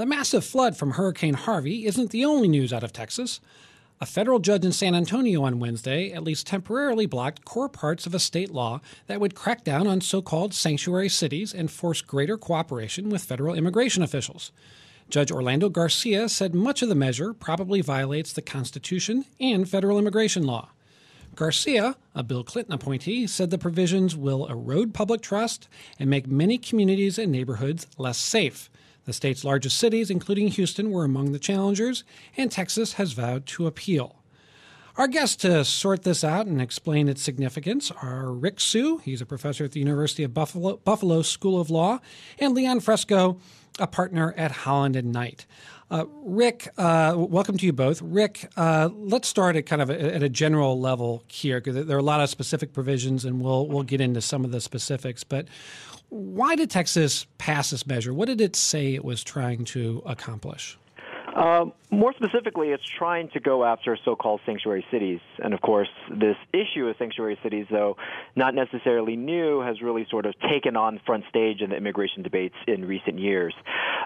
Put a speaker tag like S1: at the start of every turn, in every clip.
S1: The massive flood from Hurricane Harvey isn't the only news out of Texas. A federal judge in San Antonio on Wednesday at least temporarily blocked core parts of a state law that would crack down on so called sanctuary cities and force greater cooperation with federal immigration officials. Judge Orlando Garcia said much of the measure probably violates the Constitution and federal immigration law. Garcia, a Bill Clinton appointee, said the provisions will erode public trust and make many communities and neighborhoods less safe. The state's largest cities, including Houston, were among the challengers, and Texas has vowed to appeal. Our guests to sort this out and explain its significance are Rick Su, he's a professor at the University of Buffalo, Buffalo School of Law, and Leon Fresco, a partner at Holland and Knight. Uh, Rick, uh, welcome to you both. Rick, uh, let's start at kind of a, at a general level here because there are a lot of specific provisions, and we'll we'll get into some of the specifics. But why did Texas pass this measure? What did it say it was trying to accomplish?
S2: Um, more specifically, it's trying to go after so-called sanctuary cities. And of course, this issue of sanctuary cities, though not necessarily new, has really sort of taken on front stage in the immigration debates in recent years.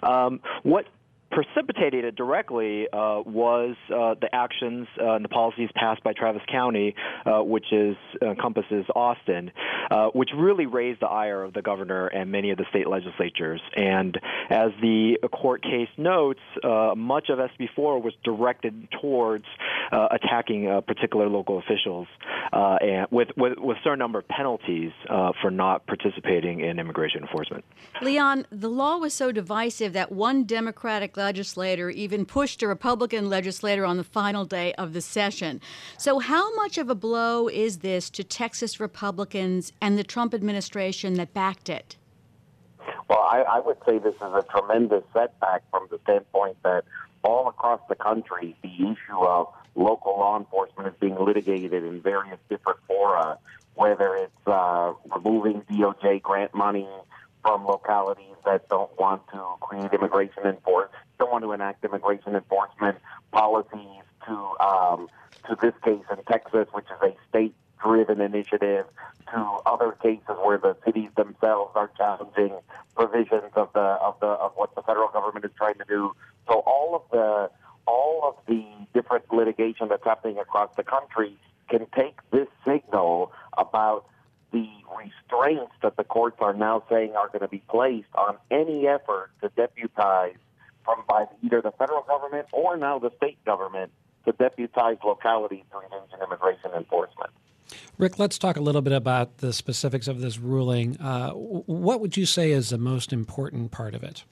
S2: Um, what precipitated it directly uh, was uh, the actions uh, and the policies passed by Travis County, uh, which is encompasses Austin, uh, which really raised the ire of the governor and many of the state legislatures. And as the court case notes, uh, much of SB4 was directed towards Uh, attacking uh, particular local officials, uh, and with, with, with a certain number of penalties for not participating in immigration enforcement.
S3: Leon, the law was so divisive that one Democratic legislator even pushed a Republican legislator on the final day of the session. So, how much of a blow is this to Texas Republicans and the Trump administration that backed it?
S4: Well, I, I would say this is a tremendous setback from the standpoint that all across the country, the issue of local law enforcement is being litigated in various different fora, whether it's uh, removing DOJ grant money from localities that don't want to create immigration enforcement, don't want to enact immigration enforcement policies to um, to this case in Texas, which is a state-driven initiative, to other cases where the cities themselves are challenging provisions of the of the of what the federal government is trying to do. So all of the all of the different litigation that's happening across the country can take this signal about the restraints that the courts are now saying are going to be placed on any effort to deputize from by either the federal government or now the state government to deputize localities to engage in immigration enforcement.
S1: Rick, let's talk a little bit about the specifics of this ruling. Uh, what would you say is the most important part of it?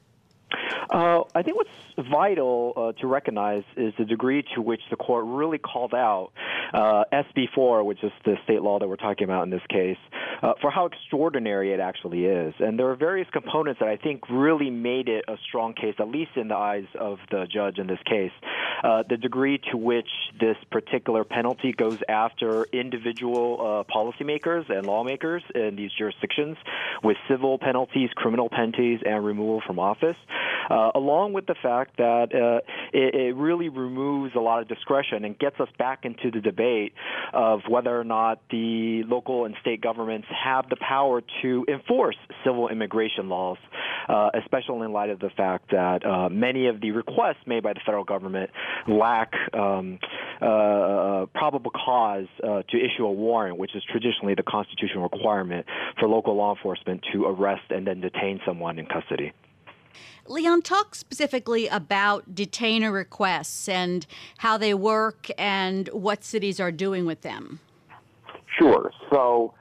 S2: Uh, I think what's vital uh, to recognize is the degree to which the court really called out uh, SB4, which is the state law that we're talking about in this case, uh, for how extraordinary it actually is. And there are various components that I think really made it a strong case, at least in the eyes of the judge in this case. Uh, the degree to which this particular penalty goes after individual uh, policymakers and lawmakers in these jurisdictions with civil penalties, criminal penalties, and removal from office uh, along with the fact that uh, it, it, really removes a lot of discretion and gets us back into the debate of whether or not the local and state governments have the power to enforce civil immigration laws, uh, especially in light of the fact that uh, many of the requests made by the federal government lack um, uh, probable cause uh, to issue a warrant, which is traditionally the constitutional requirement for local law enforcement to arrest and then detain someone in custody.
S3: Leon, talk specifically about detainer requests and how they work and what cities are doing with them.
S4: Sure. So,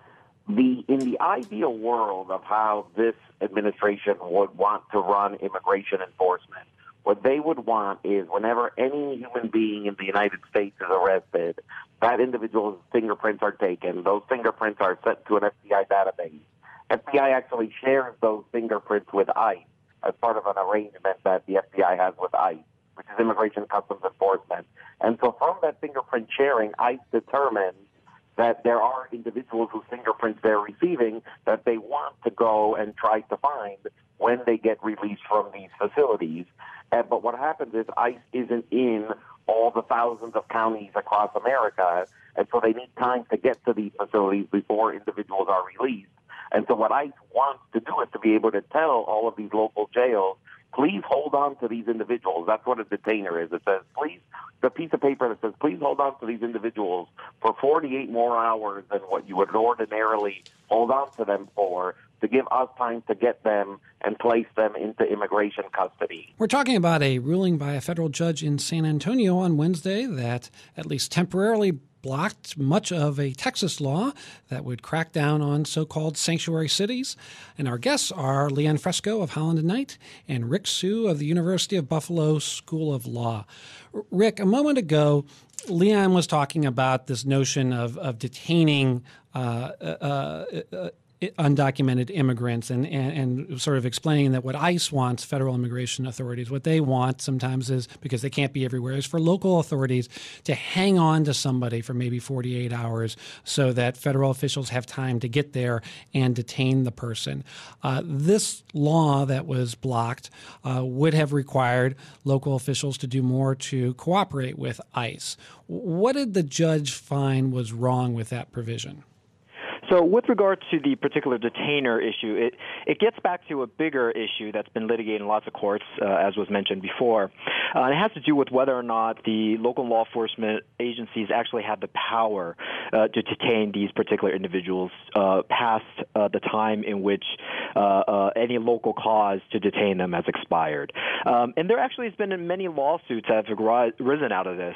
S4: the in the ideal world of how this administration would want to run immigration enforcement, what they would want is whenever any human being in the United States is arrested, that individual's fingerprints are taken. Those fingerprints are sent to an FBI database. FBI actually shares those fingerprints with ICE as part of an arrangement that the FBI has with ICE, which is Immigration Customs Enforcement. And so from that fingerprint sharing, ICE determines that there are individuals whose fingerprints they're receiving that they want to go and try to find when they get released from these facilities. And, but what happens is ICE isn't in all the thousands of counties across America, and so they need time to get to these facilities before individuals are released. And so what ICE wants to do is to be able to tell all of these local jails, please hold on to these individuals. That's what a detainer is. It says, please, the piece of paper that says, please hold on to these individuals for 48 more hours than what you would ordinarily hold on to them for to give us time to get them and place them into immigration custody.
S1: We're talking about a ruling by a federal judge in San Antonio on Wednesday that at least temporarily blocked much of a Texas law that would crack down on so called sanctuary cities. And our guests are Leon Fresco of Holland and Knight and Rick Su of the University of Buffalo School of Law. Rick, a moment ago, Leon was talking about this notion of, of detaining uh, uh, uh, undocumented immigrants and, and, and, sort of explaining that what ICE wants, federal immigration authorities, what they want sometimes is because they can't be everywhere, is for local authorities to hang on to somebody for maybe 48 hours so that federal officials have time to get there and detain the person. Uh, this law that was blocked uh, would have required local officials to do more to cooperate with ICE. What did the judge find was wrong with that provision?
S2: So, with regard to the particular detainer issue, it, it gets back to a bigger issue that's been litigated in lots of courts, uh, as was mentioned before. Uh, it has to do with whether or not the local law enforcement agencies actually have the power uh, to detain these particular individuals uh, past uh, the time in which uh, any local cause to detain them has expired. Um, and there actually has been many lawsuits that have risen out of this,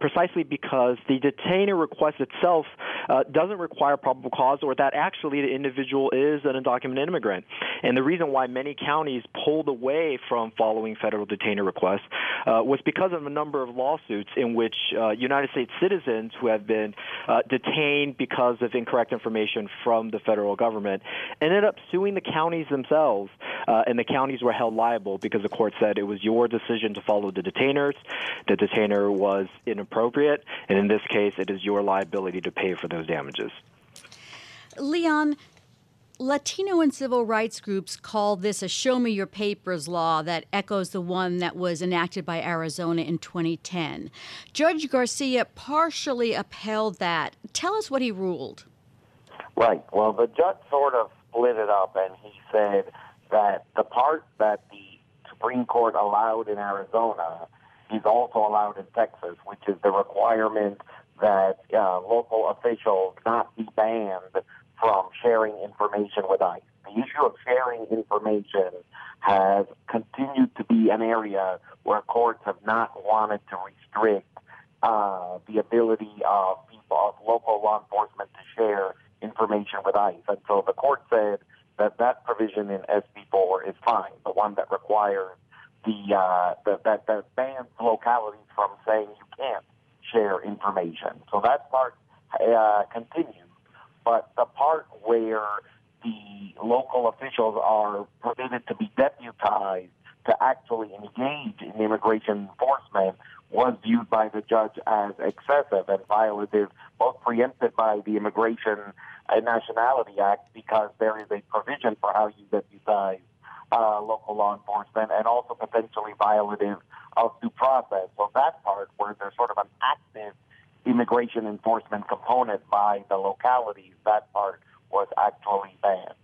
S2: precisely because the detainer request itself doesn't require probable cause or that actually the individual is an undocumented immigrant. And the reason why many counties pulled away from following federal detainer requests uh, was because of a number of lawsuits in which uh, United States citizens who have been uh, detained because of incorrect information from the federal government ended up suing the counties themselves, uh, and the counties were held liable because the court said it was your decision to follow the detainers. The detainer was inappropriate, and in this case, it is your liability to pay for those damages.
S3: Leon, Latino and civil rights groups call this a show me your papers law that echoes the one that was enacted by Arizona in 2010. Judge Garcia partially upheld that. Tell us what he ruled.
S4: Right. Well, the judge sort of split it up and he said that the part that the Supreme Court allowed in Arizona is also allowed in Texas, which is the requirement that uh, local officials not be banned from sharing information with ICE. The issue of sharing information has continued to be an area where courts have not wanted to restrict uh, the ability of people, of local law enforcement to share information with ICE. And so the court said that that provision in SB4 is fine, the one that requires the, uh, the that, that bans localities from saying you can't share information. So that part uh, continues. But the part where the local officials are permitted to be deputized to actually engage in immigration enforcement was viewed by the judge as excessive and violative, both preempted by the Immigration and Nationality Act because there is a provision for how you deputize uh, local law enforcement and also potentially violative of due process. So that part where there's sort of an active immigration enforcement component by the localities, that part was actually banned.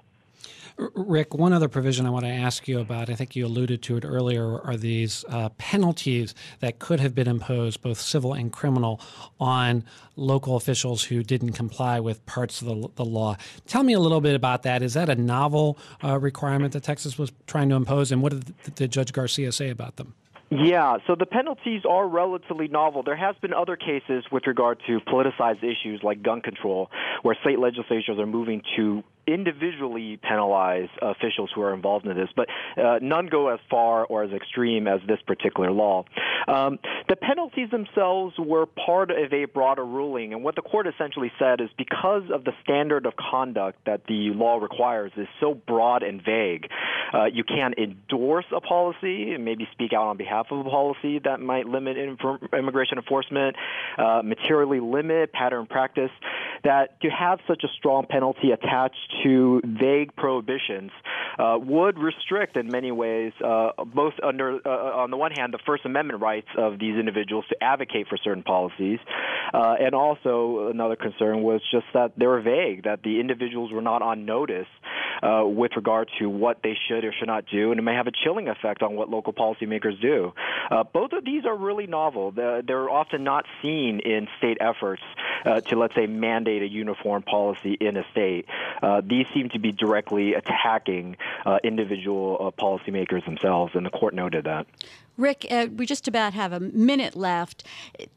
S1: Rick, one other provision I want to ask you about, I think you alluded to it earlier, are these uh, penalties that could have been imposed, both civil and criminal, on local officials who didn't comply with parts of the, the law. Tell me a little bit about that. Is that a novel uh, requirement that Texas was trying to impose, and what did, did Judge Garcia say about them?
S2: Yeah, so the penalties are relatively novel. There has been other cases with regard to politicized issues like gun control, where state legislatures are moving to individually penalize officials who are involved in this, but uh, none go as far or as extreme as this particular law. Um, the penalties themselves were part of a broader ruling, and what the court essentially said is because of the standard of conduct that the law requires is so broad and vague, uh, you can't endorse a policy and maybe speak out on behalf of a policy that might limit immigration enforcement, uh, materially limit pattern practice, that to have such a strong penalty attached to vague prohibitions uh, would restrict, in many ways, uh, both under uh, on the one hand the First Amendment rights of these individuals to advocate for certain policies, uh, and also another concern was just that they were vague, that the individuals were not on notice uh, with regard to what they should or should not do, and it may have a chilling effect on what local policymakers do. Uh, both of these are really novel. They're, they're often not seen in state efforts uh, to, let's say, mandate a uniform policy in a state. Uh, these seem to be directly attacking uh, individual uh, policymakers themselves, and the court noted that.
S3: Rick, uh, we just about have a minute left.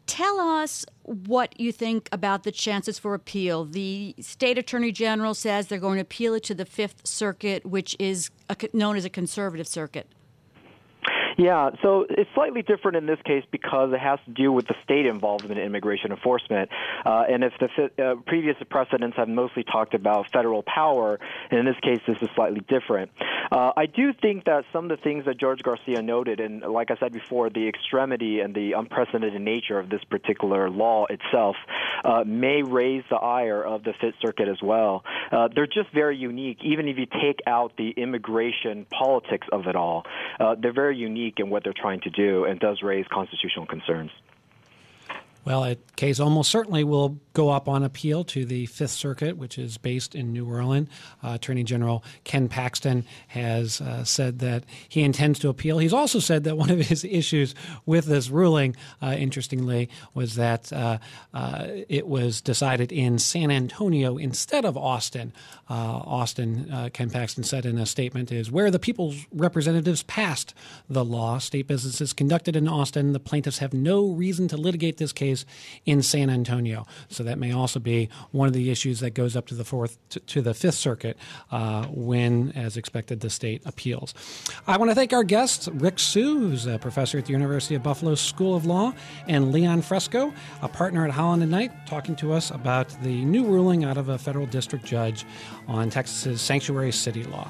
S3: Tell us what you think about the chances for appeal. The state attorney general says they're going to appeal it to the Fifth Circuit, which is a, known as a conservative circuit.
S2: Yeah, so it's slightly different in this case because it has to do with the state involvement in immigration enforcement. Uh, and if the uh, previous precedents have mostly talked about federal power, in this case, this is slightly different. Uh, I do think that some of the things that Judge Garcia noted, and like I said before, the extremity and the unprecedented nature of this particular law itself uh, may raise the ire of the Fifth Circuit as well. Uh, they're just very unique, even if you take out the immigration politics of it all. Uh, they're very unique in what they're trying to do and does raise constitutional concerns.
S1: Well, a case almost certainly will go up on appeal to the Fifth Circuit, which is based in New Orleans. Uh, Attorney General Ken Paxton has uh, said that he intends to appeal. He's also said that one of his issues with this ruling, uh, interestingly, was that uh, uh, it was decided in San Antonio instead of Austin. Uh, Austin, Ken Paxton said in a statement, is where the people's representatives passed the law. State businesses conducted in Austin. The plaintiffs have no reason to litigate this case in San Antonio. So that may also be one of the issues that goes up to the fourth to, to the Fifth Circuit uh, when, as expected, the state appeals. I want to thank our guests, Rick Su, who's a professor at the University of Buffalo School of Law, and Leon Fresco, a partner at Holland and Knight, talking to us about the new ruling out of a federal district judge on Texas's sanctuary city law.